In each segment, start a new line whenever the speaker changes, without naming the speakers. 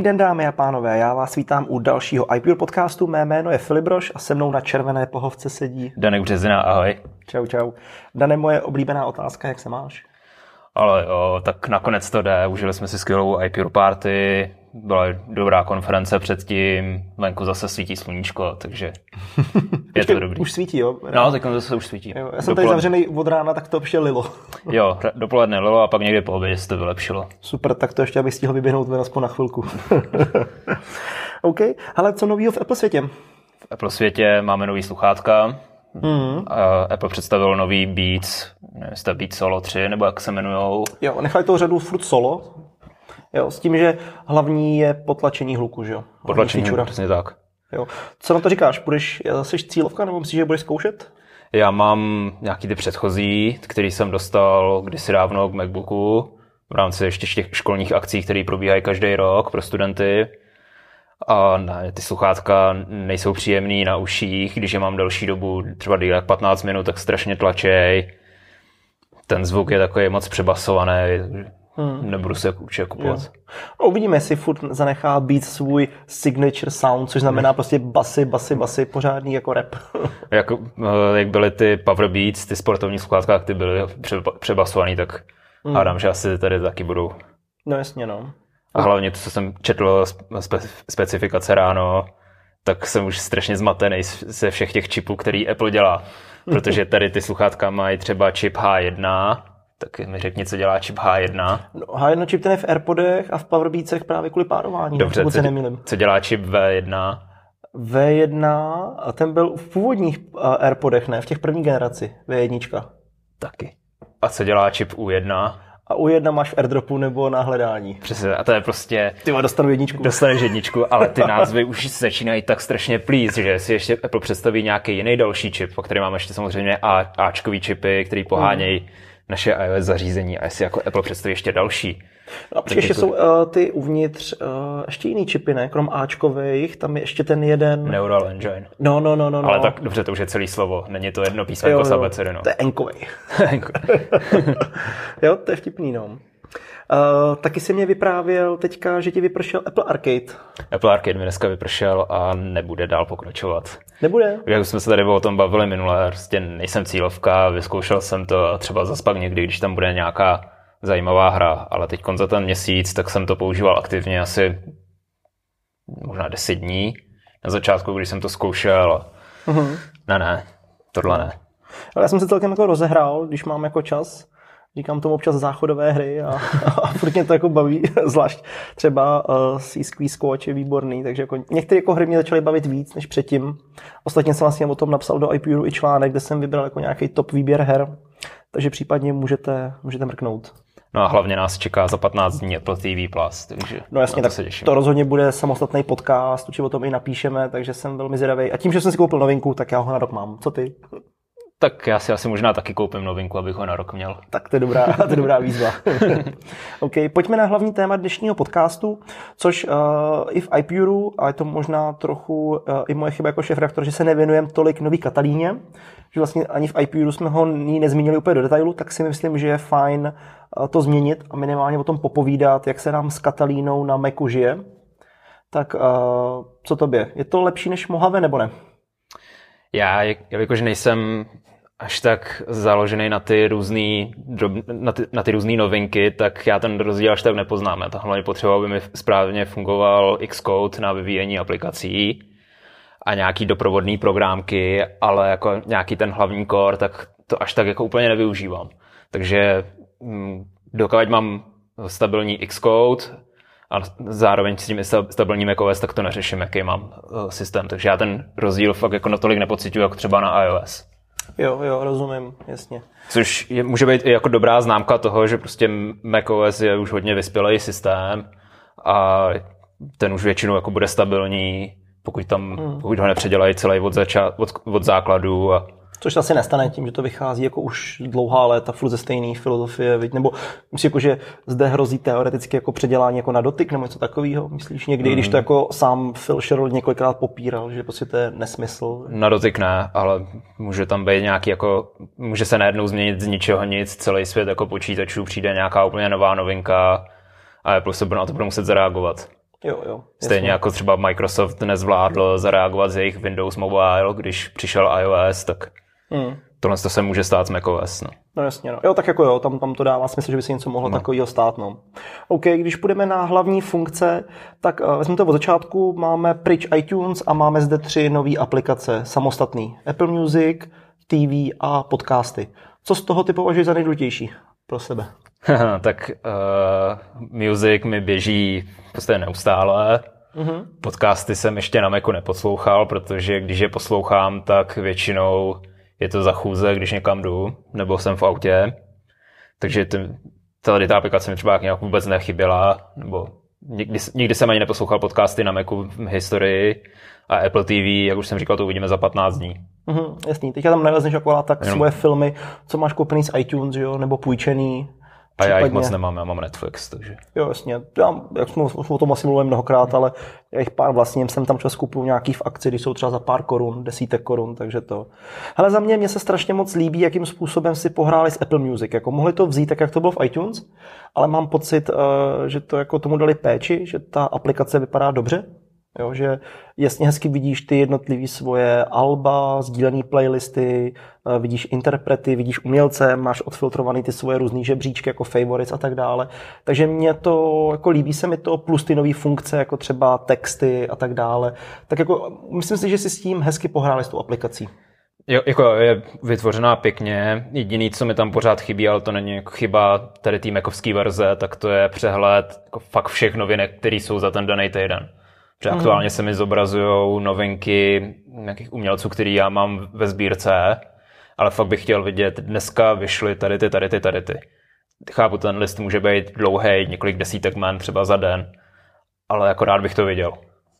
Dobrý den, dámy a pánové, já vás vítám u dalšího iPure podcastu. Mé jméno je Filip Broš a se mnou na červené pohovce sedí
Danek Březina, ahoj.
Čau, čau. Dane, moje oblíbená otázka, jak se máš?
Ale jo, tak nakonec to jde. Užili jsme si skvělou iPure party, byla dobrá konference předtím, venku zase svítí sluníčko, takže je to dobrý.
Už svítí, jo?
No, tak zase už svítí.
Jo, já jsem tady zavřený od rána, tak to ještě lilo.
jo, dopoledne lilo a pak někdy po obědě se to vylepšilo.
Super, tak to ještě abych stihl vyběhnout ven aspoň na chvilku. OK, ale co novýho v Apple světě?
V Apple světě máme nový sluchátka, Mm. Apple představil nový Beats, nevím, jestli to Beats Solo 3, nebo jak se jmenujou.
Jo, nechali to řadu furt solo, jo, s tím, že hlavní je potlačení hluku, že jo?
Potlačení hluku, přesně tak.
Jo. Co na to říkáš? Budeš, jsi cílovka, nebo myslíš, že budeš zkoušet?
Já mám nějaký ty předchozí, který jsem dostal kdysi dávno k MacBooku v rámci ještě těch školních akcí, které probíhají každý rok pro studenty. A ne, ty sluchátka nejsou příjemný na uších, když je mám delší dobu, třeba díl jak 15 minut, tak strašně tlačej. Ten zvuk je takový moc přebasovaný, hmm. nebudu se určitě kupovat.
No, uvidíme, jestli furt zanechá být svůj signature sound, což znamená hmm. prostě basy, basy, basy, pořádný jako rap.
jak, eh, jak byly ty power beats, ty sportovní sluchátka, jak ty byly přebasovaný, tak hmm. hádám, že asi tady taky budou.
No jasně, no.
A hlavně to, co jsem četl spe, specifikace ráno, tak jsem už strašně zmatený ze všech těch čipů, který Apple dělá. Protože tady ty sluchátka mají třeba čip H1, tak mi řekni, co dělá čip H1.
No, H1 čip ten je v AirPodech a v Powerbeatsech právě kvůli párování.
Dobře, co, co dělá čip V1?
V1, a ten byl v původních AirPodech, ne? V těch první generaci V1.
Taky. A co dělá čip U1?
A u jedna máš v airdropu nebo na hledání.
Přesně, a to je prostě...
Ty má dostanu jedničku.
Dostaneš jedničku, ale ty názvy už začínají tak strašně plíz, že si ještě Apple představí nějaký jiný další čip, po který máme ještě samozřejmě A, Ačkový čipy, který pohánějí mm naše iOS zařízení a jestli jako Apple představí ještě další.
No a ještě jako... jsou uh, ty uvnitř uh, ještě jiný čipy, ne? Krom Ačkových, tam je ještě ten jeden...
Neural Engine.
No, no, no, no.
Ale
no.
tak dobře, to už je celý slovo. Není to jedno písmenko z abecedy, no.
To je enkový. jo, to je vtipný, no. Uh, taky si mě vyprávěl teďka, že ti vypršel Apple Arcade.
Apple Arcade mi dneska vypršel a nebude dál pokračovat.
Nebude?
Jak jsme se tady o tom bavili minule, prostě nejsem cílovka, vyzkoušel jsem to třeba zaspak někdy, když tam bude nějaká zajímavá hra, ale teď za ten měsíc, tak jsem to používal aktivně asi možná 10 dní. Na začátku, když jsem to zkoušel, uh-huh. ne, ne, tohle ne.
Ale já jsem se celkem jako rozehrál, když mám jako čas říkám tomu občas záchodové hry a, a furt mě to jako baví, zvlášť třeba uh, Sea Squeeze Squatch je výborný, takže jako některé jako hry mě začaly bavit víc než předtím. Ostatně jsem vlastně o tom napsal do iPuru i článek, kde jsem vybral jako nějaký top výběr her, takže případně můžete, můžete mrknout.
No a hlavně nás čeká za 15 dní Apple TV+, Plus, takže
No jasně,
to
tak se těším. to rozhodně bude samostatný podcast, určitě o tom i napíšeme, takže jsem velmi zvědavý. A tím, že jsem si koupil novinku, tak já ho na rok mám. Co ty?
Tak já si asi možná taky koupím novinku, abych ho na rok měl.
Tak to je dobrá, to je dobrá výzva. OK, pojďme na hlavní téma dnešního podcastu, což uh, i v iPuru, a je to možná trochu uh, i moje chyba jako šéf že se nevěnujeme tolik nový Katalíně, že vlastně ani v iPuru jsme ho ní nezmínili úplně do detailu, tak si myslím, že je fajn uh, to změnit a minimálně o tom popovídat, jak se nám s Katalínou na Macu žije. Tak uh, co tobě? Je to lepší než Mojave nebo ne?
Já, jelikož nejsem až tak založený na ty různé na ty, na ty různý novinky, tak já ten rozdíl až tak nepoznám. Já hlavně potřeba, aby mi správně fungoval Xcode na vyvíjení aplikací a nějaký doprovodný programky, ale jako nějaký ten hlavní core, tak to až tak jako úplně nevyužívám. Takže dokud mám stabilní Xcode a zároveň s tím stabilní macOS, tak to neřeším, jaký mám eh, systém. Takže já ten rozdíl fakt jako natolik nepocituju, jako třeba na iOS.
Jo, jo, rozumím, jasně.
Což je, může být i jako dobrá známka toho, že prostě macOS je už hodně vyspělý systém a ten už většinou jako bude stabilní, pokud, tam, hmm. pokud ho nepředělají celý od, zača- od, od základu a
Což asi nestane tím, že to vychází jako už dlouhá léta furt ze stejné filozofie, nebo myslíš, jako, že zde hrozí teoreticky jako předělání jako na dotyk nebo něco takového? Myslíš někdy, mm. když to jako sám Phil Sherrill několikrát popíral, že prostě to je nesmysl?
Na dotyk ne, ale může tam být nějaký jako, může se najednou změnit z ničeho nic, celý svět jako počítačů, přijde nějaká úplně nová novinka a Apple se na to bude muset zareagovat.
Jo, jo.
Stejně
jasně.
jako třeba Microsoft nezvládl zareagovat z jejich Windows Mobile, když přišel iOS, tak
Hmm.
tohle to se může stát s macOS. No.
No jasně, no. Jo, tak jako jo, tam, tam to dává smysl, že by se něco mohlo no. takového stát, no. OK, když půjdeme na hlavní funkce, tak uh, vezmeme to od začátku, máme pryč iTunes a máme zde tři nové aplikace, samostatný. Apple Music, TV a podcasty. Co z toho ty považuješ za nejdůležitější pro sebe?
tak uh, music mi běží prostě neustále. Mm-hmm. Podcasty jsem ještě na Macu neposlouchal, protože když je poslouchám, tak většinou je to za chůze, když někam jdu, nebo jsem v autě. Takže ty, tady ta aplikace mi třeba nějak vůbec nechyběla, nebo nikdy, nikdy jsem ani neposlouchal podcasty na Macu v historii a Apple TV, jak už jsem říkal, to uvidíme za 15 dní.
Mhm, jasný, teďka tam nalezneš akorát tak
Jenom-
svoje filmy, co máš koupený z iTunes, jo, nebo půjčený.
A já jich moc nemám, já mám Netflix, takže...
Jo, jasně. Já, jak jsme už o tom asi mluvili mnohokrát, ale já jich pár vlastním jsem tam čas kupuju nějaký v akci, když jsou třeba za pár korun, desítek korun, takže to. Ale za mě, mě se strašně moc líbí, jakým způsobem si pohráli s Apple Music. Jako mohli to vzít tak, jak to bylo v iTunes, ale mám pocit, eh, že to jako tomu dali péči, že ta aplikace vypadá dobře, Jo, že jasně hezky vidíš ty jednotlivý svoje alba, sdílené playlisty, eh, vidíš interprety, vidíš umělce, máš odfiltrovaný ty svoje různý žebříčky jako favorites a tak dále. Takže mě to, jako líbí se mi to, plus ty nové funkce, jako třeba texty a tak dále. Tak jako myslím si, že si s tím hezky pohráli s tou aplikací.
Jo, jako je vytvořená pěkně. Jediný, co mi tam pořád chybí, ale to není jako chyba tady té Macovské verze, tak to je přehled jako fakt všech novinek, které jsou za ten daný týden. Protože aktuálně se mi zobrazují novinky nějakých umělců, který já mám ve sbírce, ale fakt bych chtěl vidět, dneska vyšly tady ty, tady ty, tady ty. Chápu, ten list může být dlouhý, několik desítek men třeba za den, ale jako rád bych to viděl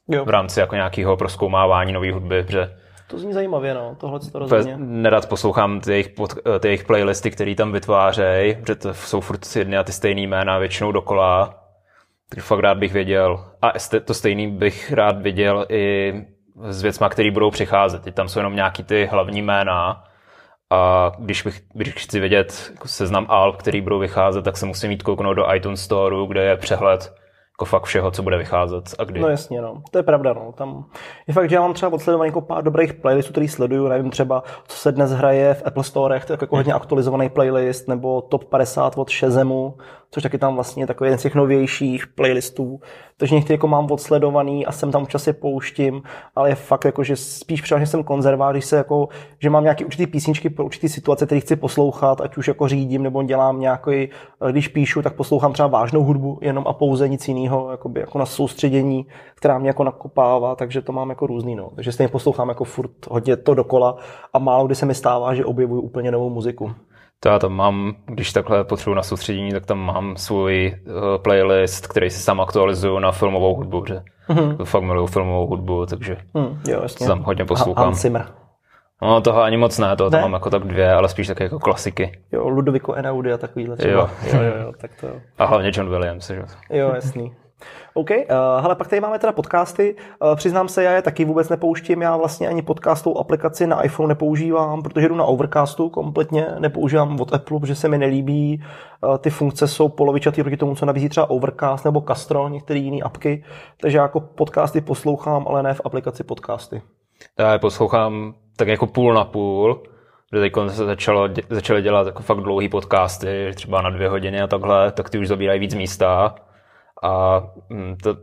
Jo,
v rámci jako nějakého proskoumávání nové hudby, protože
to zní zajímavě, no, tohle to rozhodně.
nerad poslouchám ty jejich, pod, ty jejich playlisty, které tam vytvářejí, protože to jsou furt jedny a ty stejné jména většinou dokola. Takže fakt rád bych věděl. A to stejný bych rád viděl i s věcma, které budou přicházet. Teď tam jsou jenom nějaký ty hlavní jména. A když, bych, když chci vědět jako seznam alb, který budou vycházet, tak se musím jít kouknout do iTunes Store, kde je přehled jako fakt všeho, co bude vycházet a kdy.
No jasně, no. To je pravda, no. Tam je fakt, že já mám třeba odsledovaný jako pár dobrých playlistů, který sleduju, nevím třeba, co se dnes hraje v Apple Storech, to je jako hodně aktualizovaný playlist, nebo Top 50 od Shazemu, což taky tam vlastně je takový jeden z těch novějších playlistů. Takže některý jako mám odsledovaný a jsem tam občas je pouštím, ale je fakt jako, že spíš převážně jsem konzervář, když se jako, že mám nějaký určitý písničky pro určitý situace, které chci poslouchat, ať už jako řídím nebo dělám nějaký, když píšu, tak poslouchám třeba vážnou hudbu jenom a pouze nic jiného, jakoby, jako na soustředění, která mě jako nakopává, takže to mám jako různý, no. Takže stejně poslouchám jako furt hodně to dokola a málo kdy se mi stává, že objevuju úplně novou muziku.
To já tam mám, když takhle potřebuji na soustředění, tak tam mám svůj uh, playlist, který si sám aktualizuju na filmovou hudbu, že mm-hmm. to fakt miluju filmovou hudbu, takže
Hm, jo, jasně.
to tam hodně
Ha-
poslouchám.
Hans Zimmer.
No toho ani moc ne, toho tam mám jako tak dvě, ale spíš také jako klasiky.
Jo, Ludovico Einaudi a takovýhle třeba.
Jo.
jo, jo, jo, tak to jo.
A hlavně John Williams, že?
Jo, jasný. OK, uh, hele, pak tady máme teda podcasty. Uh, přiznám se, já je taky vůbec nepouštím. Já vlastně ani podcastovou aplikaci na iPhone nepoužívám, protože jdu na Overcastu kompletně, nepoužívám od Apple, protože se mi nelíbí. Uh, ty funkce jsou polovičatý proti tomu, co nabízí třeba Overcast nebo Castro, některé jiné apky. Takže já jako podcasty poslouchám, ale ne v aplikaci podcasty.
Já je poslouchám tak jako půl na půl, že teď se začalo, začaly dělat jako fakt dlouhý podcasty, třeba na dvě hodiny a takhle, tak ty už zabírají víc místa. A mm, to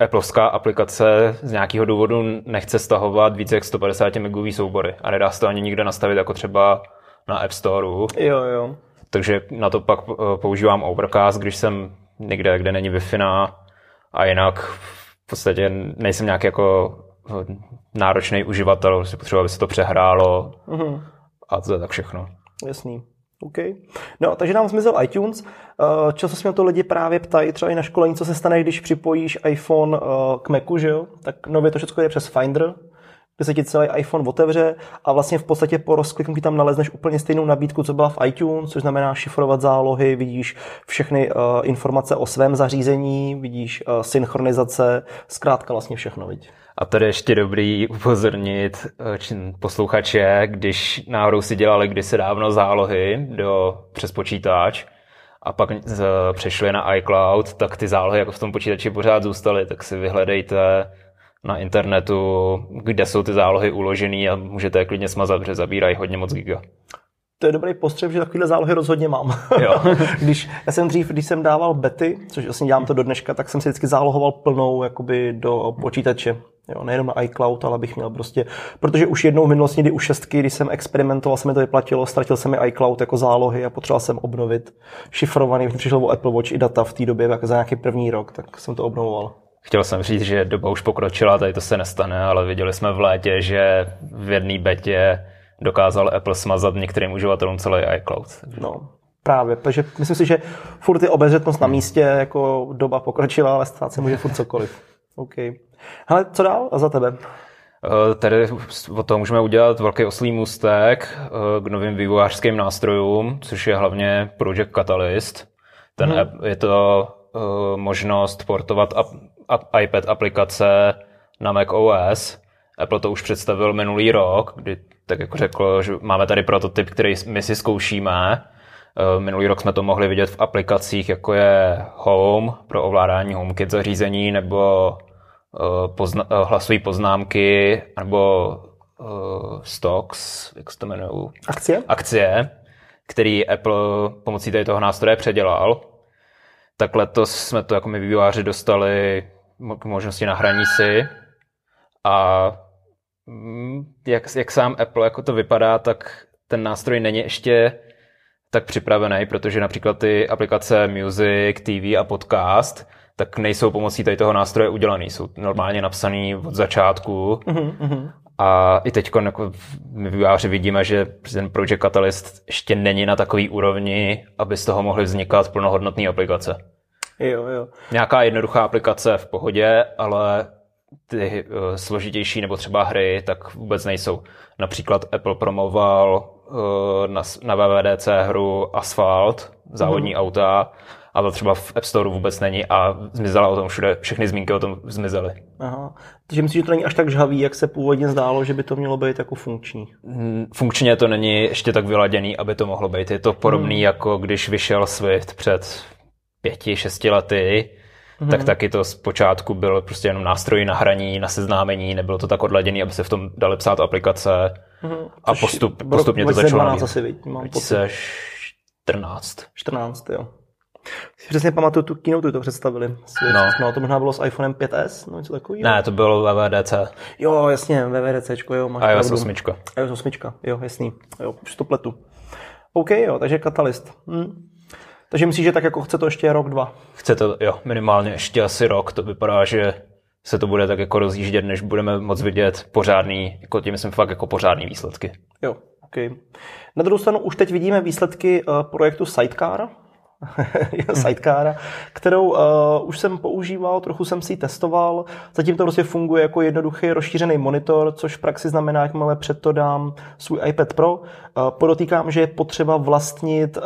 Appleovská aplikace z nějakého důvodu nechce stahovat více jak 150 megový soubory a nedá se to ani nikde nastavit jako třeba na App Storeu.
Jo, jo.
Takže na to pak eh, používám Overcast, když jsem někde, kde není Wi-Fi a jinak v podstatě nejsem nějak jako eh, náročný uživatel, prostě potřebuji, aby se to přehrálo
Mhm.
a to je tak všechno.
Jasný. OK. No, takže nám zmizel iTunes. Eh, Často se mě to lidi právě ptají, třeba i na školení, co se stane, když připojíš iPhone eh, k Macu, že jo? Tak nově to všechno je přes Finder, kde se ti celý iPhone otevře a vlastně v podstatě po rozkliknutí tam nalezneš úplně stejnou nabídku, co byla v iTunes, což znamená šifrovat zálohy, vidíš všechny uh, informace o svém zařízení, vidíš synchronizace, zkrátka vlastně všechno, vidíš.
A tady ještě dobrý upozornit eh, posluchače, když náhodou si dělali kdysi dávno zálohy do, přes počítač a pak z, přešli na iCloud, tak ty zálohy jako v tom počítači pořád zůstaly, tak si vyhledejte na internetu, kde jsou ty zálohy uložené a můžete je klidně smazat, protože zabírají hodně moc giga.
To je dobrý postřeh, že takovéhle zálohy rozhodně mám. Jo. když, já jsem dřív, když jsem dával bety, což vlastně dělám to do dneška, tak jsem si vždycky zálohoval plnou jakoby do počítače. Jo, nejenom na iCloud, ale bych měl prostě, protože už jednou v minulosti, kdy u šestky, když jsem experimentoval, se mi to vyplatilo, ztratil jsem mi iCloud jako zálohy a potřeboval jsem obnovit šifrovaný, když přišel o Apple Watch i data v té době, jako za nějaký první rok, tak jsem to obnovoval.
Chtěl jsem říct, že doba už pokročila, tady to se nestane, ale viděli jsme v létě, že v jedné betě dokázal Apple smazat některým uživatelům celý iCloud.
No, právě, protože myslím si, že furt je obezřetnost na místě, jako doba pokročila, ale stát se může furt cokoliv. OK. Hele, co dál a za tebe?
Eh, tady o tom můžeme udělat velký oslý můstek eh, k novým vývojářským nástrojům, což je hlavně Project Catalyst. Ten hmm. app, je to uh, možnost portovat ap, ap, iPad aplikace na Mac OS. Apple to už představil minulý rok, kdy tak jako řekl, že máme tady prototyp, který my si zkoušíme. Minulý rok jsme to mohli vidět v aplikacích, jako je Home pro ovládání HomeKit zařízení nebo Eh, pozna- eh, hlasují poznámky nebo stocks, jak se to jmenují?
Akcie?
Akcie, který Apple pomocí tady toho nástroje předělal. Tak letos jsme to jako my vývojáři dostali k možnosti na hraní si a jak, jak sám Apple jako to vypadá, tak ten nástroj není ještě tak připravený, protože například ty aplikace Music, TV a Podcast tak nejsou pomocí tady toho nástroje udělaný. Jsou normálně napsaný od začátku. Mm-hmm. A i teď jako my výváři vidíme, že ten Project Catalyst ještě není na takový úrovni, aby z toho mohly vznikat plnohodnotné aplikace.
Jo, jo.
Nějaká jednoduchá aplikace v pohodě, ale ty uh, složitější nebo třeba hry tak vůbec nejsou. Například Apple promoval uh, na, na WWDC hru Asphalt, závodní mm-hmm. auta, ale třeba v App Store vůbec není a zmizela o tom všude, všechny zmínky o tom zmizely.
Aha. Takže myslím, že to není až tak žhavý, jak se původně zdálo, že by to mělo být jako funkční.
Funkčně to není ještě tak vyladěný, aby to mohlo být. Je to podobný hmm. jako když vyšel Swift před pěti, šesti lety, hmm. tak taky to zpočátku byl prostě jenom nástroj na hraní, na seznámení, nebylo to tak odladěný, aby se v tom dali psát aplikace hmm. a postup, postupně to začalo.
Asi, mám
14.
14, jo. Si přesně pamatuju tu keynote, to představili. No. no. to možná bylo s iPhonem 5S, no něco takového.
Ne, to bylo VVDC.
Jo, jasně, VVDC, jo,
máš iOS 8.
iOS 8, jo, jasný, jo, už to pletu. OK, jo, takže katalyst. Hm. Takže myslíš, že tak jako chce to ještě rok, dva?
Chce to, jo, minimálně ještě asi rok. To vypadá, že se to bude tak jako rozjíždět, než budeme moc vidět pořádný, jako tím myslím fakt jako pořádný výsledky.
Jo, OK. Na druhou stranu už teď vidíme výsledky uh, projektu Sidecar, sidecara, kterou uh, už jsem používal, trochu jsem si ji testoval. Zatím to prostě funguje jako jednoduchý rozšířený monitor, což v praxi znamená, jakmile před to dám svůj iPad Pro. Uh, podotýkám, že je potřeba vlastnit uh,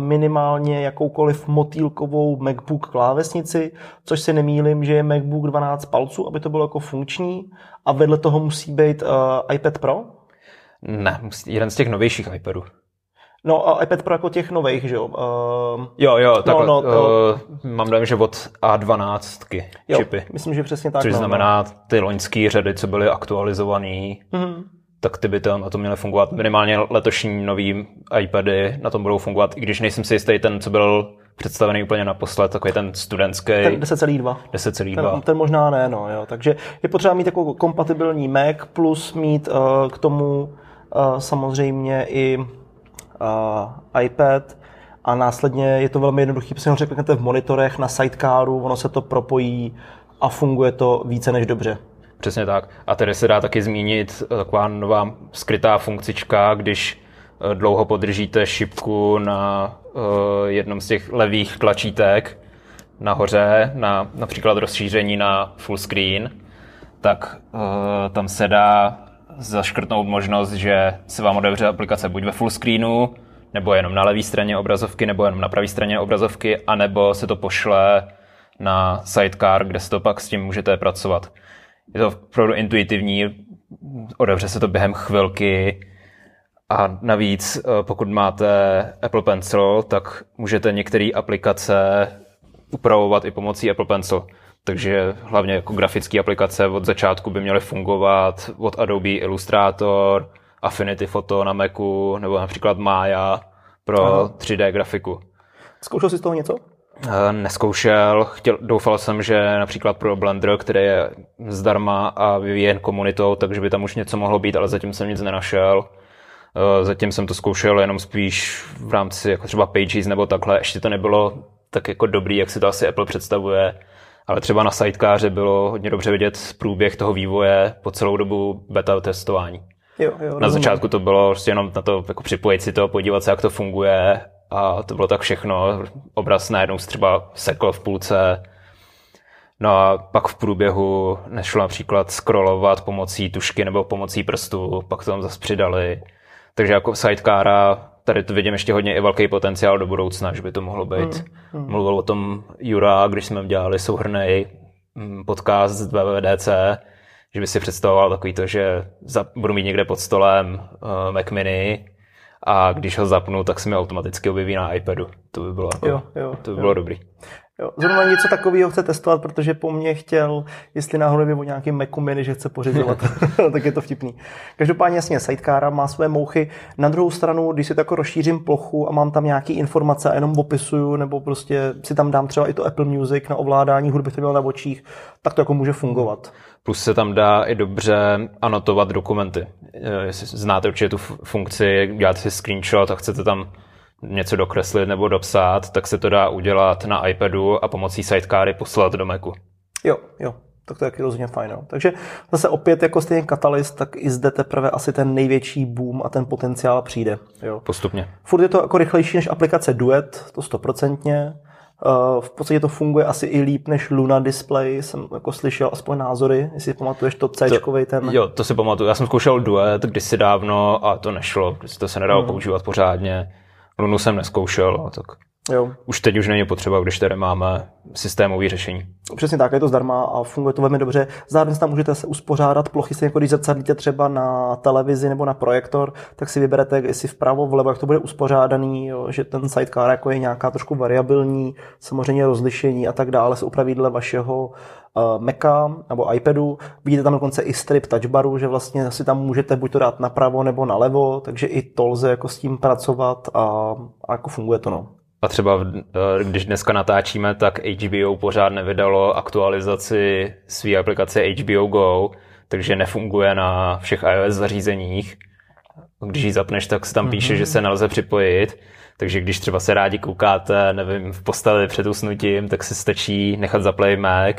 minimálně jakoukoliv motýlkovou MacBook klávesnici, což si nemýlim, že je MacBook 12 palců, aby to bylo jako funkční. A vedle toho musí být uh, iPad Pro?
Ne, jeden z těch novějších iPadů.
No a iPad Pro jako těch nových, že jo? Uh,
jo, jo, tak no, no, to... uh, mám dojem, že od A12
jo,
čipy.
myslím, že přesně tak.
Což no, znamená no. ty loňské řady, co byly aktualizované, mm-hmm. tak ty by tam na to měly fungovat. Minimálně letošní nový iPady na tom budou fungovat, i když nejsem si jistý ten, co byl představený úplně naposled, takový ten studentský.
Ten 10,2.
10,2.
Ten, ten možná ne, no, jo. Takže je potřeba mít jako kompatibilní Mac plus mít uh, k tomu uh, samozřejmě i uh, iPad a následně je to velmi jednoduché, protože ho řeknete v monitorech na sidecaru, ono se to propojí a funguje to více než dobře.
Přesně tak. A tady se dá taky zmínit taková nová skrytá funkcička, když eh, dlouho podržíte šipku na uh, jednom z těch levých tlačítek nahoře, na například rozšíření na full screen, tak uh, tam se dá zaškrtnout možnost, že se vám otevře aplikace buď ve full screenu, nebo jenom na levé straně obrazovky, nebo jenom na pravé straně obrazovky, anebo se to pošle na sidecar, kde se to pak s tím můžete pracovat. Je to opravdu intuitivní, odevře se to během chvilky A navíc, eh, pokud máte Apple Pencil, tak můžete některé aplikace upravovat i pomocí Apple Pencil. Takže hlavně jako grafické aplikace od začátku by měly fungovat od Adobe Illustrator, Affinity Photo na Macu, nebo například Maya pro Aha. 3D grafiku.
Zkoušel jsi z toho něco?
Eh, neskoušel, chtěl, doufal jsem, že například pro Blender, který je zdarma a vyvíjen komunitou, takže by tam už něco mohlo být, ale zatím jsem nic nenašel. Eh, zatím jsem to zkoušel jenom spíš v rámci jako třeba Pages nebo takhle, ještě to nebylo tak jako dobrý, jak si to asi Apple představuje, ale třeba na Sidecaře bylo hodně dobře vidět průběh toho vývoje po celou dobu beta testování.
Jo, jo,
na začátku to bylo prostě jenom na to jako připojit si to, podívat se, jak to funguje a to bylo tak všechno. Obraz najednou se třeba sekl v půlce. No a pak v průběhu nešlo například scrollovat pomocí tušky nebo pomocí prstu, pak to tam zase přidali. Takže jako sidecara tady to vidím ještě hodně i velký potenciál do budoucna, že by to mohlo být. Hmm, hmm. Mluvil o tom Jura, když jsme dělali souhrnej mm, podcast z WWDC, že by si představoval takový to, že za, budu mít někde pod stolem uh, Mac Mini a když ho zapnu, tak se mi automaticky objeví na iPadu. To by bylo, jako, jo, jo, to by jo. bylo dobrý.
Jo, zrovna něco takového chce testovat, protože po mně chtěl, jestli náhodou nevím o nějakým Macu Mini, že chce pořizovat, tak je to vtipný. Každopádně jasně, Sidecar má své mouchy. Na druhou stranu, když si to jako rozšířím plochu a mám tam nějaké informace a jenom opisuju, nebo prostě si tam dám třeba i to Apple Music na ovládání hudby, to měl na očích, tak to jako může fungovat.
Plus se tam dá i dobře anotovat dokumenty. Jestli znáte určitě tu funkci, děláte si screenshot a chcete tam něco dokreslit nebo dopsat, tak se to dá udělat na iPadu a pomocí sidecary poslat do Macu.
Jo, jo, tak to je taky rozhodně fajn. No. Takže zase opět jako stejně Catalyst, tak i zde teprve asi ten největší boom a ten potenciál přijde. Jo.
Postupně.
Furt je to jako rychlejší než aplikace Duet, to stoprocentně. Uh, v podstatě to funguje asi i líp než Luna Display, jsem jako slyšel aspoň názory, jestli pamatuješ to c ten.
Jo, to si pamatuju. Já jsem zkoušel Duet kdysi dávno a to nešlo, to se nedalo hmm. používat pořádně. Lunu jsem neskoušel, tak Jo. Už teď už není potřeba, když tady máme systémové řešení.
Přesně tak, je to zdarma a funguje to velmi dobře. Zároveň tam můžete se uspořádat plochy, se jako když zrcadlíte třeba na televizi nebo na projektor, tak si vyberete, jestli vpravo, vlevo, jak to bude uspořádaný, jo, že ten sidecar jako je nějaká trošku variabilní, samozřejmě rozlišení a tak dále se upraví dle vašeho uh, Maca nebo iPadu. Vidíte tam dokonce i strip touchbaru, že vlastně si tam můžete buď to dát napravo nebo nalevo, takže i to lze jako s tím pracovat a, a jako funguje to. No.
A třeba eh, když dneska natáčíme, tak HBO pořád nevydalo aktualizaci své aplikace HBO Go, takže nefunguje na všech iOS zařízeních. Když ji zapneš, tak se tam mm-hmm. píše, že se nelze připojit. Takže když třeba se rádi koukáte, nevím, v posteli před usnutím, tak se stačí nechat zaplay Mac,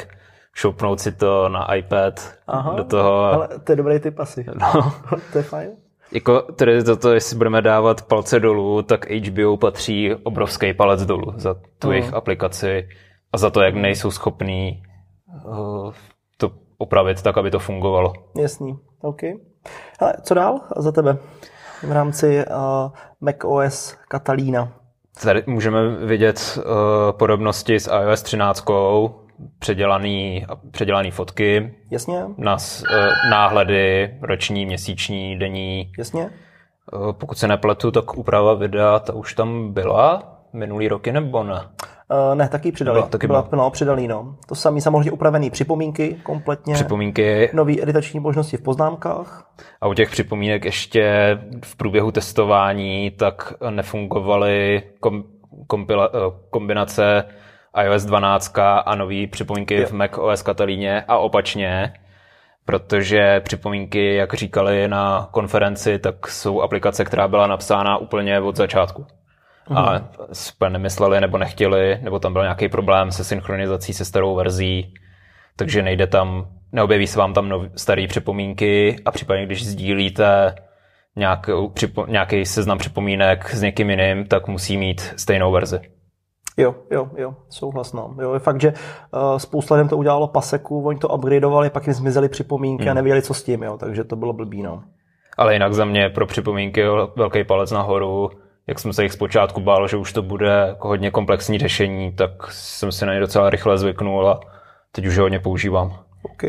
šoupnout si to na iPad Aha, do toho.
Ale to je dobrý typ asi. No. to je fajn.
Jako tedy toto, jestli budeme dávat palce dolů, tak HBO patří obrovský palec dolů za tu uh. jejich aplikaci a za to, jak nejsou schopní uh, to opravit tak, aby to fungovalo.
Jasný, OK. Hele, co dál za tebe v rámci uh, macOS Catalina?
Tady můžeme vidět uh, podobnosti s iOS 13, předělaný, předělaný fotky.
Jasně.
Nas, eh, náhledy, roční, měsíční, denní.
Jasně.
Eh, pokud se nepletu, tak úprava videa, ta už tam byla minulý roky nebo ne?
Uh, ne, taky přidali. Byla, taky byla, byla. No, přidali, no. To samý samozřejmě upravený připomínky kompletně.
Připomínky.
Nový editační možnosti v poznámkách.
A u těch připomínek ještě v průběhu testování tak nefungovaly kom, kompila, kombinace iOS 12 a nové připomínky jo. v Mac OS Katalíně a opačně, protože připomínky, jak říkali na konferenci, tak jsou aplikace, která byla napsána úplně od začátku. Mhm. A super nemysleli nebo nechtěli, nebo tam byl nějaký problém se synchronizací se starou verzí, takže nejde tam, neobjeví se vám tam staré připomínky a případně, když sdílíte nějakou, nějaký seznam připomínek s někým jiným, tak musí mít stejnou verzi.
Jo, jo, jo, souhlasno. Jo, je fakt, že uh, spousta lidem to udělalo paseku, oni to upgradeovali, pak jim zmizely připomínky hmm. a nevěděli, co s tím, jo, takže to bylo blbý, no.
Ale jinak za mě pro připomínky velký palec nahoru, jak jsem se jich zpočátku bál, že už to bude jako hodně komplexní řešení, tak jsem si na ně docela rychle zvyknul a teď už je hodně používám.
OK,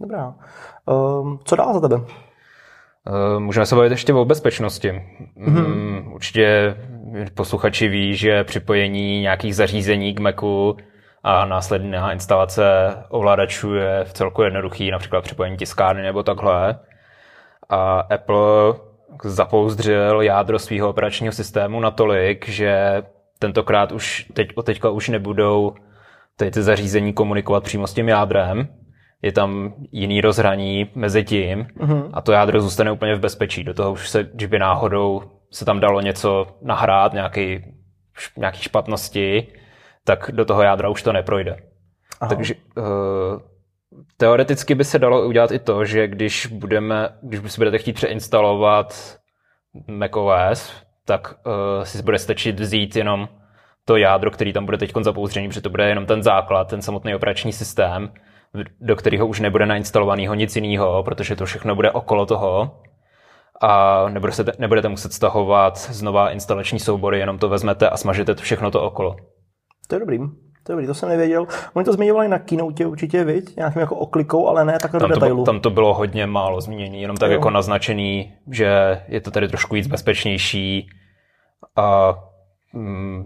dobrá. Um, co dál za tebe?
Uh, můžeme se bavit ještě o bezpečnosti. Mm-hmm. Určitě posluchači ví, že připojení nějakých zařízení k Macu a následná instalace ovladačů je v celku jednoduchý, například připojení tiskárny nebo takhle. A Apple zapouzdřil jádro svého operačního systému natolik, že tentokrát už teď, teďka už nebudou ty, ty zařízení komunikovat přímo s tím jádrem, je tam jiný rozhraní mezi tím mm-hmm. a to jádro zůstane úplně v bezpečí. Do toho už se, když by náhodou se tam dalo něco nahrát, nějaký, nějaký špatnosti, tak do toho jádra už to neprojde. Aha. Takže uh, teoreticky by se dalo udělat i to, že když budeme, když si budete chtít přeinstalovat macOS, tak uh, si bude stačit vzít jenom to jádro, který tam bude teď zapouzdřený, protože to bude jenom ten základ, ten samotný operační systém, do kterého už nebude nainstalovaného nic jiného, protože to všechno bude okolo toho a nebude se, nebudete muset stahovat znova instalační soubory, jenom to vezmete a smažete to všechno to okolo.
To je dobrý. To je dobrý, to jsem nevěděl. Oni to zmiňovali na keynote určitě, viď? Nějakým jako oklikou, ale ne takhle
tam
do detailu.
To, tam to bylo hodně málo zmíněný, jenom tak jo. jako naznačený, že je to tady trošku víc bezpečnější a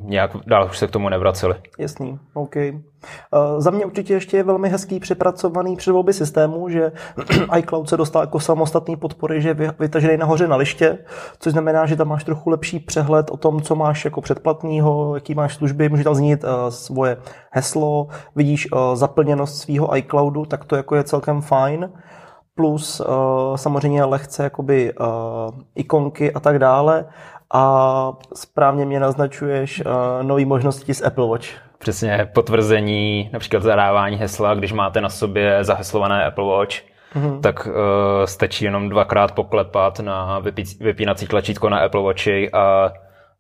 nějak dál už se k tomu nevraceli.
Jasný, OK. Uh, za mě určitě ještě je velmi hezký přepracovaný předvolby systému, že iCloud se dostal jako samostatný podpory, že je vytažený nahoře na liště, což znamená, že tam máš trochu lepší přehled o tom, co máš jako předplatného, jaký máš služby, může tam znít uh, svoje heslo, vidíš uh, zaplněnost svého iCloudu, tak to jako je celkem fajn plus uh, samozřejmě lehce jakoby uh, ikonky a tak dále a správně mě naznačuješ uh, nové možnosti z Apple Watch.
Přesně potvrzení, například zadávání hesla, když máte na sobě zaheslované Apple Watch, mm-hmm. tak uh, stačí jenom dvakrát poklepat na vypí, vypínací tlačítko na Apple Watchi a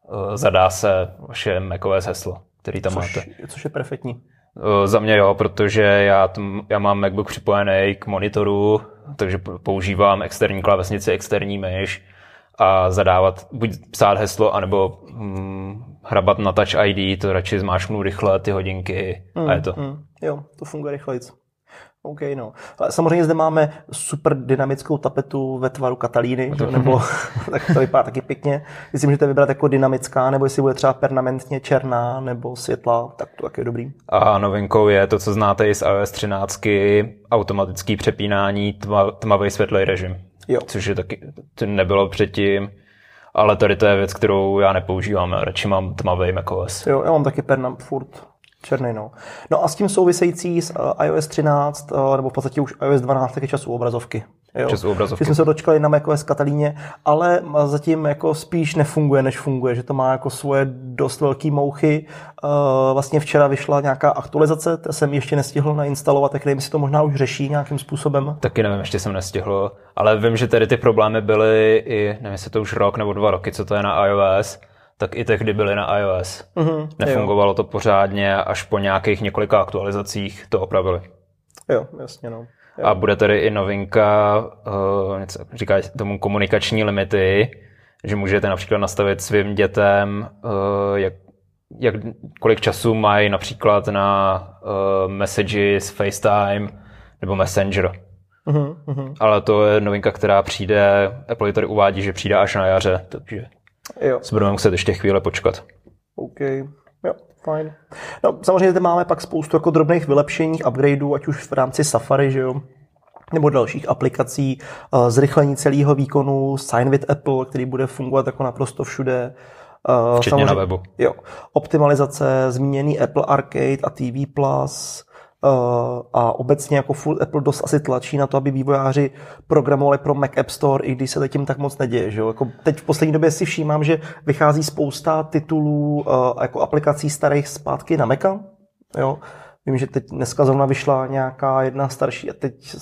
uh, zadá se vaše macOS heslo, který tam
což,
máte.
Což je perfektní.
Uh, za mě jo, protože já, tam, já mám MacBook připojený k monitoru, takže používám externí klávesnici, externí myš a zadávat, buď psát heslo, anebo hm, hrabat na Touch ID, to radši zmášknu rychle ty hodinky mm, a je to. Mm,
jo, to funguje rychleji. OK, no. Ale samozřejmě zde máme super dynamickou tapetu ve tvaru Katalíny, že? nebo tak to vypadá taky pěkně. Jestli můžete vybrat jako dynamická, nebo jestli bude třeba permanentně černá nebo světla, tak to taky je dobrý.
A novinkou je to, co znáte i z iOS 13, automatický přepínání tma, tmavý světlý režim. Jo. Což je taky, to nebylo předtím, ale tady to je věc, kterou já nepoužívám, já radši mám tmavý macOS.
Jo, já mám taky pernam furt černý, no. No a s tím související s uh, iOS 13, uh, nebo v podstatě už iOS 12, taky času obrazovky.
Jo.
My jsme se dočkali na macOS Katalíně, ale zatím jako spíš nefunguje, než funguje, že to má jako svoje dost velké mouchy. Uh, vlastně včera vyšla nějaká aktualizace, to jsem ještě nestihl nainstalovat, tak nevím, si to možná už řeší nějakým způsobem.
Taky nevím, ještě jsem nestihl, ale vím, že tady ty problémy byly i, nevím, jestli to už rok nebo dva roky, co to je na iOS, tak i tehdy byly na iOS. Mm-hmm, Nefungovalo jo. to pořádně, až po nějakých několika aktualizacích to opravili.
Jo, jasně no. Jo.
A bude tady i novinka, uh, něco, říká tomu komunikační limity, že můžete například nastavit svým dětem, uh, jak, jak, kolik času mají například na uh, messages, FaceTime nebo Messenger. Uh-huh, uh-huh. Ale to je novinka, která přijde, Apple tady uvádí, že přijde až na jaře, takže jo. si budeme muset ještě chvíle počkat.
OK, jo, fajn. No, samozřejmě zde máme pak spoustu jako drobných vylepšení, upgradeů, ať už v rámci Safari, že jo, nebo dalších aplikací, eh, zrychlení celého výkonu, Sign with Apple, který bude fungovat jako naprosto všude.
Eh, Včetně na webu.
Jo. Optimalizace, zmíněný Apple Arcade a TV Plus, a obecně jako full Apple dost asi tlačí na to, aby vývojáři programovali pro Mac App Store, i když se tím tak moc neděje. Že jo? Jako teď v poslední době si všímám, že vychází spousta titulů uh, jako aplikací starých zpátky na Maca. Jo? Vím, že teď dneska zrovna vyšla nějaká jedna starší a teď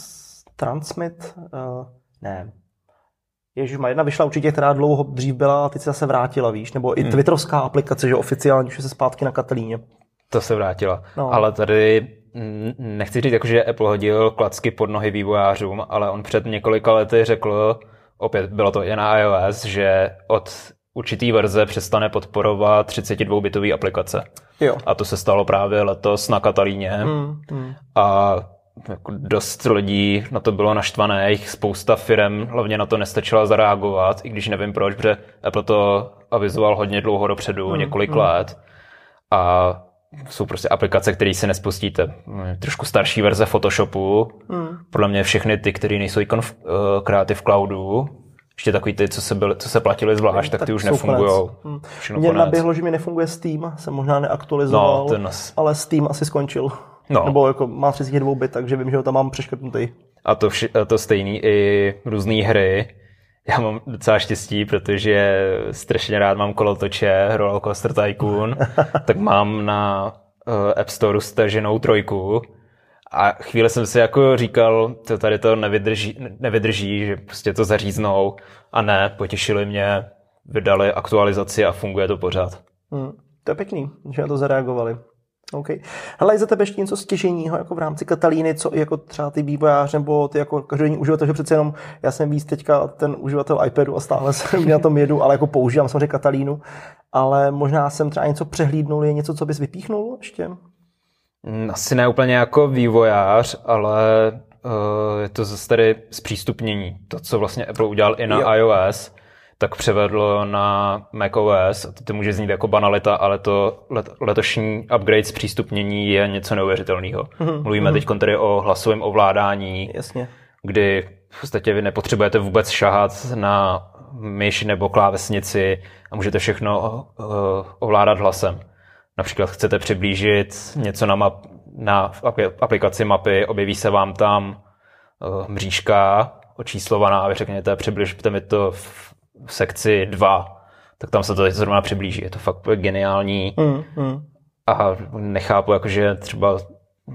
Transmit? Uh, ne. Ježíš, jedna vyšla určitě, která dlouho dřív byla a teď se zase vrátila, víš? Nebo i hmm. Twitterovská aplikace, že oficiálně už je se zpátky na Katalíně.
To se vrátila. No. Ale tady nechci říct, jako, že Apple hodil klacky pod nohy vývojářům, ale on před několika lety řekl, opět bylo to i na iOS, že od určitý verze přestane podporovat 32-bitové aplikace.
Jo.
A to se stalo právě letos na Katalíně. Mm, mm. A jako dost lidí na to bylo naštvané, jich spousta firm hlavně na to nestačila zareagovat, i když nevím proč, protože Apple to avizoval hodně dlouho dopředu, hmm. několik hmm. let. A jsou prostě aplikace, které si nespustíte. Trošku starší verze Photoshopu, hmm. podle mě všechny ty, které nejsou ikon v uh, Creative Cloudu, ještě takový ty, co se, byly, co se platili zvlášť, tak, tak ty už nefungují. Hmm.
Mně naběhlo, že mi nefunguje Steam, jsem možná neaktualizoval, no, ten... ale Steam asi skončil. No. Nebo jako má 32 bit, takže vím, že ho tam mám přeškrtnutý.
A to, vši, a to stejný i různé hry. Já mám docela štěstí, protože strašně rád mám kolotoče, Roller Coaster Tycoon, tak mám na uh, App Store staženou trojku a chvíli jsem si jako říkal, to tady to nevydrží, nevydrží, že prostě to zaříznou a ne, potěšili mě, vydali aktualizaci a funguje to pořád.
Hmm, to je pěkný, že na to zareagovali. OK. Hele, je za tebe ještě něco stěženího jako v rámci Katalíny, co jako třeba ty vývojář nebo ty jako každodenní uživatel, že přece jenom já jsem víc teďka ten uživatel iPadu a stále jsem na tom jedu, ale jako používám samozřejmě Katalínu, ale možná jsem třeba něco přehlídnul, je něco, co bys vypíchnul ještě?
Mm, asi ne úplně jako vývojář, ale uh, je to zase tady zpřístupnění. To, co vlastně Apple udělal i na jo. iOS, tak převedlo na macOS. To, to může znít jako banalita, ale to let, letošní upgrade zpřístupnění je něco neuvěřitelného. Mm-hmm. Mluvíme mm-hmm. teď tady o hlasovém ovládání,
Jasně.
kdy v podstatě vy nepotřebujete vůbec šahat na myš nebo klávesnici a můžete všechno uh, ovládat hlasem. Například chcete přiblížit něco na, map, na aplikaci mapy, objeví se vám tam uh, mřížka očíslovaná a vy řekněte, přibližte mi to v sekci 2, tak tam se to zrovna přiblíží. Je to fakt geniální. Mm, mm. A nechápu, jakože třeba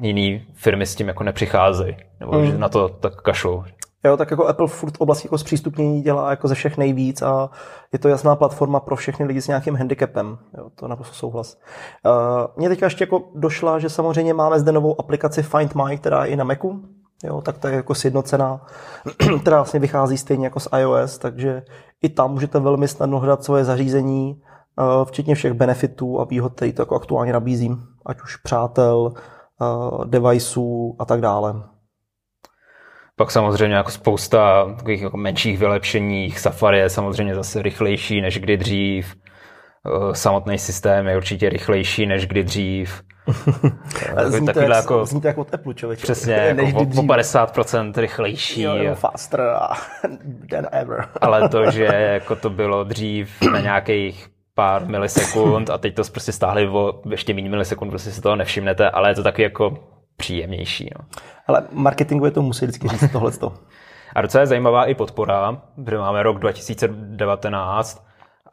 jiný firmy s tím jako nepřicházejí, nebo mm. že na to tak kašlou.
Jo, tak jako Apple furt v oblasti jako zpřístupnění dělá jako ze všech nejvíc a je to jasná platforma pro všechny lidi s nějakým handicapem. Jo, to naprosto souhlas. Uh, mně teďka ještě jako došla, že samozřejmě máme zde novou aplikaci Find My, která je i na Macu. Jo, tak to je jako sjednocená, která vlastně vychází stejně jako z iOS, takže i tam můžete velmi snadno hledat svoje zařízení, uh, včetně všech benefitů a výhod, které to jako aktuálně nabízím, ať už přátel, uh, deviceů a tak dále.
Pak samozřejmě jako spousta takových jako menších vylepšení. Safari je samozřejmě zase rychlejší než kdy dřív. Eh, samotný systém je určitě rychlejší než kdy dřív.
zní, to jak, jako, zní to jako od Apple, člověk.
Přesně, jako o, o 50% rychlejší.
Jo, jo, faster than ever.
ale to, že jako to bylo dřív na nějakých pár milisekund a teď to prostě stáhli o ještě méně milisekund, prostě si toho nevšimnete, ale je to taky jako příjemnější. No.
Ale marketingu je to musí vždycky říct tohle.
a docela je zajímavá i podpora, protože máme rok 2019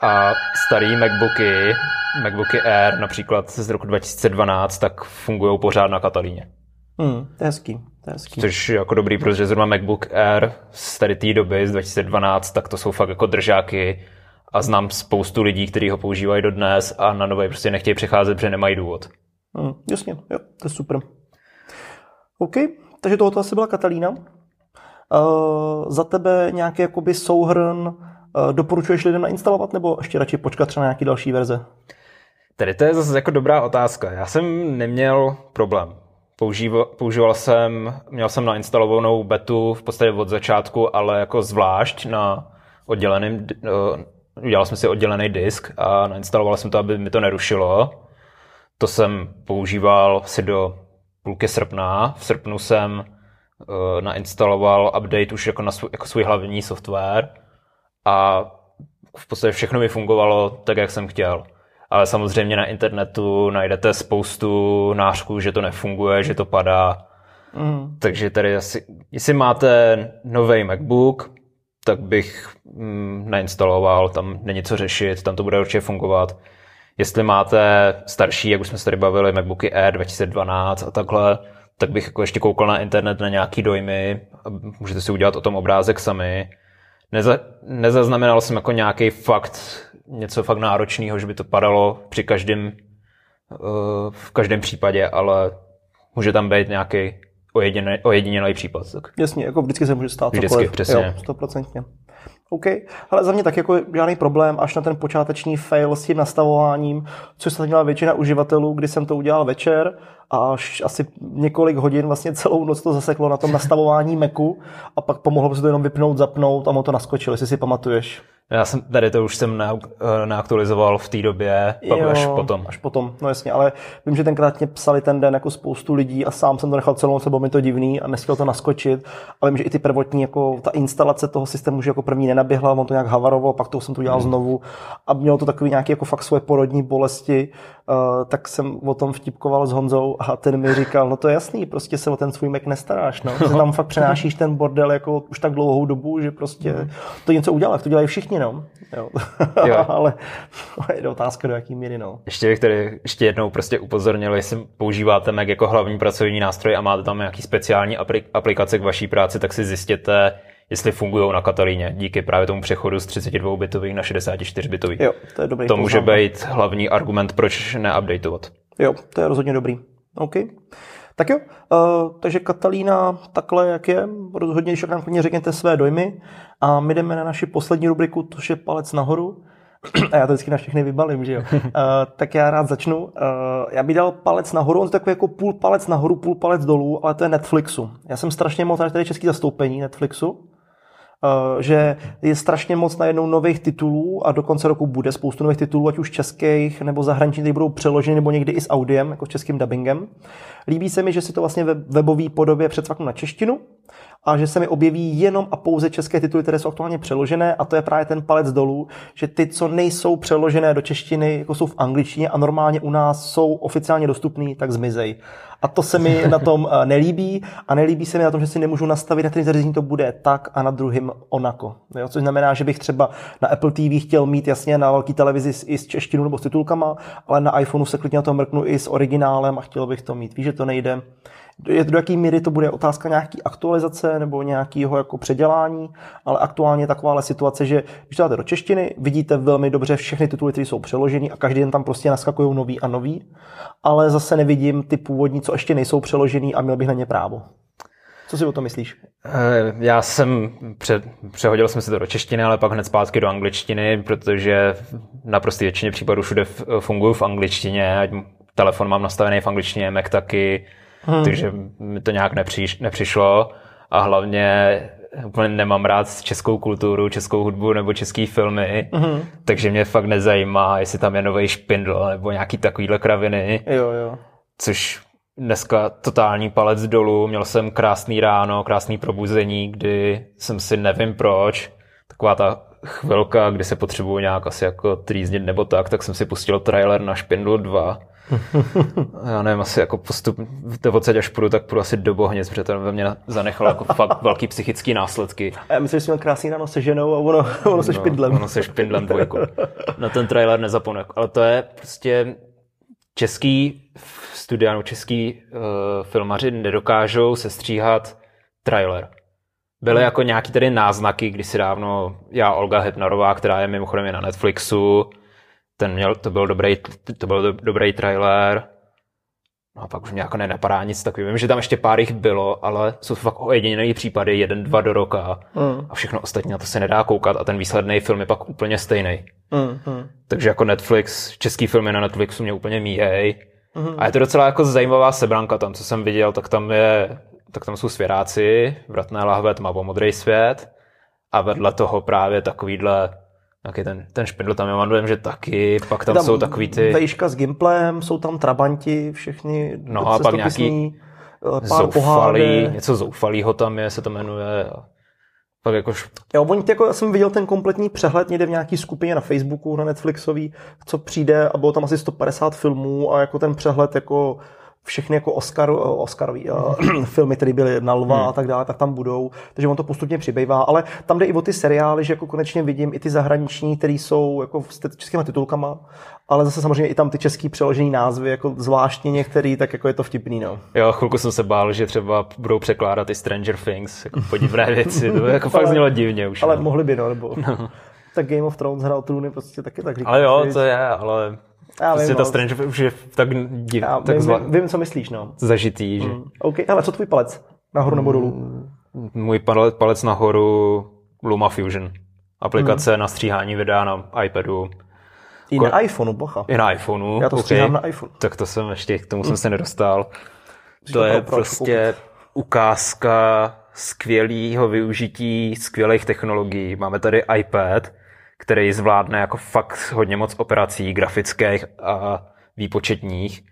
a starý MacBooky, MacBooky Air například z roku 2012, tak fungují pořád na Katalíně.
Hmm, to je hezký. To je hezký.
Což je jako dobrý, protože zrovna MacBook Air z tady té doby, z 2012, tak to jsou fakt jako držáky a znám spoustu lidí, kteří ho používají dodnes a na nové prostě nechtějí přecházet, protože nemají důvod.
Hmm, jasně, jo, to je super. OK, takže tohoto asi byla Katalína. Uh, za tebe nějaký jakoby souhrn uh, doporučuješ lidem nainstalovat nebo ještě radši počkat třeba na nějaký další verze?
Tady to je zase jako dobrá otázka. Já jsem neměl problém. Používal, používal jsem, měl jsem nainstalovanou betu v podstatě od začátku, ale jako zvlášť na odděleným, uh, udělal jsem si oddělený disk a nainstaloval jsem to, aby mi to nerušilo. To jsem používal si do půlky srpna. V srpnu jsem uh, nainstaloval update už jako, na svůj, jako svůj hlavní software a v podstatě všechno mi fungovalo tak, jak jsem chtěl. Ale samozřejmě na internetu najdete spoustu nářků, že to nefunguje, že to padá. Mm. Takže tady asi, jestli máte nový MacBook, tak bych mm, nainstaloval, tam není co řešit, tam to bude určitě fungovat. Jestli máte starší, jak už jsme se tady bavili, MacBooky Air 2012 a takhle, tak bych jako ještě koukal na internet na nějaký dojmy a můžete si udělat o tom obrázek sami. Neza, nezaznamenal jsem jako nějaký fakt, něco fakt náročného, že by to padalo při každém, uh, v každém případě, ale může tam být nějaký ojedinělý, ojedinělý případ. Tak.
Jasně, jako vždycky se může stát
Vždycky,
cokoliv.
přesně.
Jo, stoprocentně. OK, ale za mě tak jako žádný problém, až na ten počáteční fail s tím nastavováním, což se měla většina uživatelů, kdy jsem to udělal večer a až asi několik hodin, vlastně celou noc to zaseklo na tom nastavování Macu a pak pomohlo se to jenom vypnout, zapnout a mu to naskočilo, jestli si pamatuješ.
Já jsem tady to už jsem eh, neaktualizoval v té době, pak jo, až potom.
Až potom, no jasně, ale vím, že tenkrát mě psali ten den jako spoustu lidí a sám jsem to nechal celou noc, bylo mi to divný a nestihl to naskočit. A vím, že i ty prvotní, jako ta instalace toho systému, že jako první nenaběhla, on to nějak havaroval, pak to jsem to udělal hmm. znovu a mělo to takový nějaký jako fakt svoje porodní bolesti, tak jsem o tom vtipkoval s Honzou a ten mi říkal, no to je jasný, prostě se o ten svůj Mac nestaráš, no. Ty tam fakt přenášíš ten bordel jako už tak dlouhou dobu, že prostě hmm. to něco udělá, to dělají všichni, no. Jo. jo. ale je otázka do jaký míry, no.
Ještě bych tady ještě jednou prostě upozornil, jestli používáte Mac jako hlavní pracovní nástroj a máte tam nějaký speciální aplikace k vaší práci, tak si zjistěte, jestli fungují na Katalíně, díky právě tomu přechodu z 32-bitových na 64-bitový.
Jo, to je dobrý.
To může být hlavní argument, proč neupdateovat.
Jo, to je rozhodně dobrý. OK. Tak jo, uh, takže Katalína takhle, jak je, rozhodně, když nám klidně řekněte své dojmy a my jdeme na naši poslední rubriku, to je palec nahoru. A já to vždycky na všechny vybalím, že jo. Uh, tak já rád začnu. Uh, já bych dal palec nahoru, on je takový jako půl palec nahoru, půl palec dolů, ale to je Netflixu. Já jsem strašně moc, tady český zastoupení Netflixu, že je strašně moc najednou nových titulů a do konce roku bude spoustu nových titulů, ať už českých nebo zahraničních, které budou přeloženy nebo někdy i s audiem, jako s českým dubbingem. Líbí se mi, že si to vlastně ve webové podobě přecvaknu na češtinu a že se mi objeví jenom a pouze české tituly, které jsou aktuálně přeložené a to je právě ten palec dolů, že ty, co nejsou přeložené do češtiny, jako jsou v angličtině a normálně u nás jsou oficiálně dostupný, tak zmizej. A to se mi na tom eh, nelíbí a nelíbí se mi na tom, že si nemůžu nastavit, na ten zařízení to bude tak a na druhým onako. Jo? Což znamená, že bych třeba na Apple TV chtěl mít jasně na velký televizi i s češtinou nebo s titulkama, ale na iPhoneu se klidně na to mrknu i s originálem a chtěl bych to mít. Víš, že to nejde je do jaký míry to bude otázka nějaký aktualizace nebo nějakého jako předělání, ale aktuálně je taková situace, že když dáte do češtiny, vidíte velmi dobře všechny tituly, které jsou přeloženy a každý den tam prostě naskakují nový a nový, ale zase nevidím ty původní, co ještě nejsou přeložený a měl bych na ně právo. Co si o tom myslíš?
Eh, já jsem, před, přehodil jsem si to do češtiny, ale pak hned zpátky do angličtiny, protože na prostě většině případů všude fungují v angličtině, telefon mám nastavený v angličtině, Mac taky, hmm. takže mi to nějak nepřiš, nepřišlo a hlavně úplně nemám rád českou kulturu, českou hudbu nebo český filmy, hmm. takže mě fakt nezajímá, jestli tam je nový špindl nebo nějaký takovýhle kraviny.
Jo, jo.
Což dneska totální palec dolů, měl jsem krásný ráno, krásný probuzení, kdy jsem si nevím proč, taková ta chvilka, kdy se potřebuju nějak asi jako trýznit nebo tak, tak jsem si pustil trailer na Špindl 2 já nevím, asi jako postup, to odsaď až půjdu, tak půjdu asi do Bohnic, protože to ve mně zanechalo jako fakt velký psychický následky.
A já myslím, že jsi měl krásný ráno se ženou a ono, ono se no, špindlem.
Ono se špindlem dvojku. Na ten trailer nezapomenu. Ale to je prostě český studiánu, český uh, filmaři nedokážou sestříhat trailer. Byly hmm. jako nějaký tedy náznaky, když si dávno já, Olga Hepnarová, která je mimochodem je na Netflixu, ten měl, to byl dobrý, to byl do, dobrý trailer. No a pak už mě jako nenapadá nic takového. Vím, že tam ještě pár jich bylo, ale jsou to fakt ojedinělý případy, jeden, dva do roka. Mm. A všechno ostatní na to se nedá koukat a ten výsledný film je pak úplně stejný. Mm, mm. Takže jako Netflix, český filmy na Netflixu mě úplně míjej. Mm. A je to docela jako zajímavá sebranka tam, co jsem viděl, tak tam je, tak tam jsou svěráci, Vratné lahve, tmavo modrý svět a vedle toho právě takovýhle Taky ten, ten špindl tam já vím, že taky, pak tam, tam jsou takový ty...
Vejška s Gimplem, jsou tam trabanti, všechny
No a pak nějaký eh, pár zoufalý, něco zoufalýho tam je, se to jmenuje. A pak jakož...
Jo, oni, jako, já jsem viděl ten kompletní přehled někde v nějaký skupině na Facebooku, na Netflixový, co přijde a bylo tam asi 150 filmů a jako ten přehled jako všechny jako Oscar, Oscarový uh, filmy, které byly na Lva hmm. a tak dále, tak tam budou. Takže on to postupně přibývá. Ale tam jde i o ty seriály, že jako konečně vidím i ty zahraniční, které jsou jako s českými titulkama, ale zase samozřejmě i tam ty český přeložený názvy, jako zvláštně některý, tak jako je to vtipný. No.
Jo, chvilku jsem se bál, že třeba budou překládat i Stranger Things, jako podivné věci. To jako fakt znělo divně už.
Ale no. mohli by, no, nebo... No. Tak Game of Thrones hrál trůny prostě taky tak
říkáš. Ale jo, to je, ale já prostě vím, ta no. Strange už je tak div,
já
tak
vím, zla... vím, co myslíš, no.
Zažitý, že? Mm.
OK, ale co tvůj palec? Nahoru nebo dolů?
Můj palec, palec nahoru Luma Fusion. Aplikace hmm. na stříhání videa na iPadu.
I na iPhoneu, bocha.
I na iPhoneu.
Já to
okay.
stříhám na iPhone.
Tak to jsem ještě, k tomu jsem se nedostal.
to
To je
pro-
prostě ukázka skvělého využití skvělých technologií. Máme tady iPad, který zvládne jako fakt hodně moc operací grafických a výpočetních.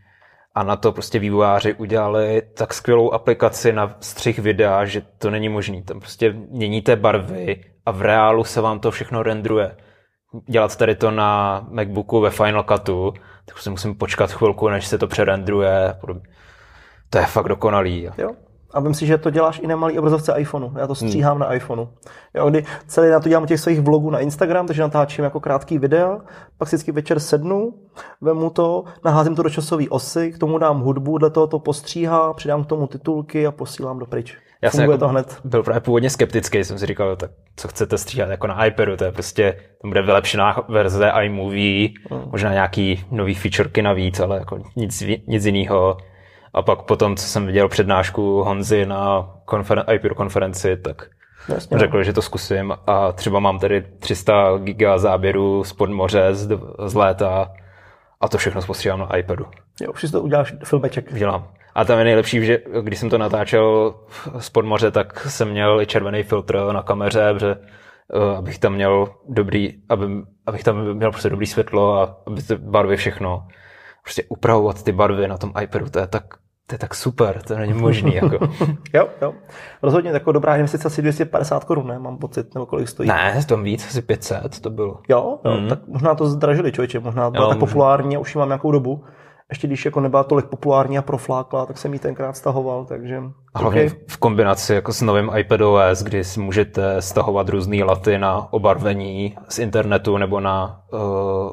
A na to prostě vývojáři udělali tak skvělou aplikaci na střih videa, že to není možný. Tam prostě měníte barvy a v reálu se vám to všechno rendruje. Dělat tady to na Macbooku ve Final Cutu, tak prostě musím počkat chvilku, než se to přerendruje. To je fakt dokonalý.
Jo. A vím si, že to děláš i na malý obrazovce iPhoneu. Já to
Hmm.
stříhám na iPhoneu. Jo, kdy celý na to dělám těch svých vlogů na Instagram, takže natáčím jako krátký videa, pak si vždycky večer sednu, vemu to, naházím to do časové osy, k tomu dám hudbu, dle toho to postříhá, přidám k tomu titulky a posílám do pryč.
Já jsem
Funguje
jako
to hned.
byl právě původně skeptický, jsem si říkal, tak co chcete stříhat jako na iPadu, to je prostě, to bude vylepšená verze iMovie,
Hmm.
možná nějaký nový featureky navíc, ale jako nic, nic jiného. A pak potom, co jsem viděl přednášku Honzy na konferen- iPad konferenci, tak
Jasně, no.
řekl, že to zkusím a třeba mám tady 300 giga záběru spod moře z, z léta a to všechno postříhám na iPadu
Jo, už si to uděláš filmeček.
dělám. A tam je nejlepší, že když jsem to natáčel spod moře, tak jsem měl i červený filtr na kameře, protože eh, abych tam měl dobrý, aby, abych tam měl prostě dobrý světlo a aby ty barvy všechno. Prostě upravovat ty barvy na tom iPadu, to je tak, to je tak super, to není možný. Jako.
Jo, jo. Rozhodně jako dobrá investice asi 250 korun, ne? Mám pocit, nebo kolik stojí.
ne, to víc, asi 500 to bylo.
Jo, jo mm. tak možná to zdražili, člověče, možná
Jo,
tak
možná.
populární a už ji mám nějakou dobu. Ještě když jako nebyla tolik populární a proflákla, tak jsem ji tenkrát stahoval, takže...
A hlavně
okay.
v- v kombinaci jako s novým iPadOS, kdy si můžete stahovat různé laty na obarvení z internetu nebo na uh,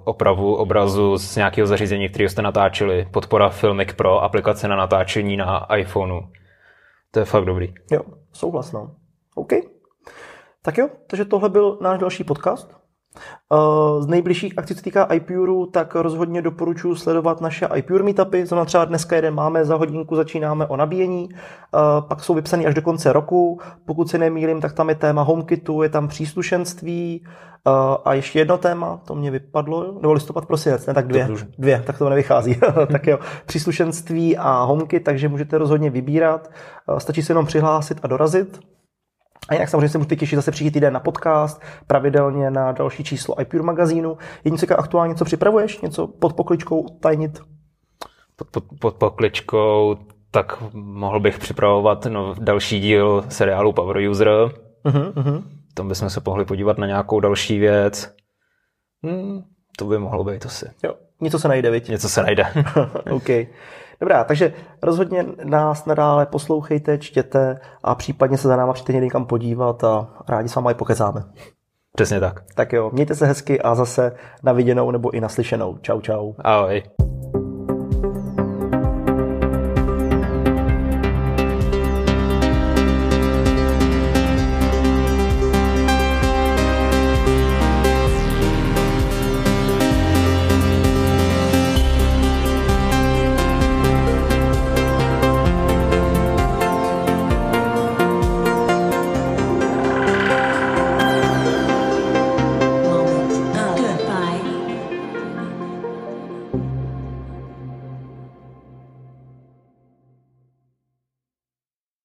opravu obrazu z nějakého zařízení, který jste natáčeli. Podpora Filmic Pro, aplikace na natáčení na iPhoneu. To je fakt dobrý.
Jo, souhlas, no. OK. Tak jo, takže tohle byl náš další podcast. Uh, Z nejbližších akcí, co se týká iPuru, tak rozhodně doporučuji sledovat naše iPure meetupy. Zrovna třeba dneska jeden máme, za hodinku začínáme o nabíjení, Uh, pak jsou vypsaný až do konce roku. Pokud se nemýlím, tak tam je téma HomeKitu, je tam příslušenství uh, a ještě jedno téma, to mě vypadlo, nebo listopad, prosinec, ne, tak dvě, dvě, tak to nevychází. tak jo, příslušenství a HomeKit, takže můžete rozhodně vybírat. Stačí se jenom přihlásit a dorazit. A jinak samozřejmě se můžete těšit zase příští týden na podcast, pravidelně na další číslo iPure magazínu. Je něco aktuálně, něco připravuješ? Něco pod pokličkou tajnit?
Pod, pod, pod pokličkou tak mohl bych připravovat no, další díl seriálu Power User.
Uh-huh, uh-huh.
Tam bychom se mohli podívat na nějakou další věc. Hmm, to by mohlo být asi.
Jo, něco se najde, viď?
Něco se najde.
OK. Dobrá, takže rozhodně nás nadále poslouchejte, čtěte a případně se za náma přijďte někam podívat a rádi s vámi pokecáme.
Přesně tak.
Tak jo, mějte se hezky a zase na viděnou nebo i naslyšenou. Čau, čau.
Ahoj.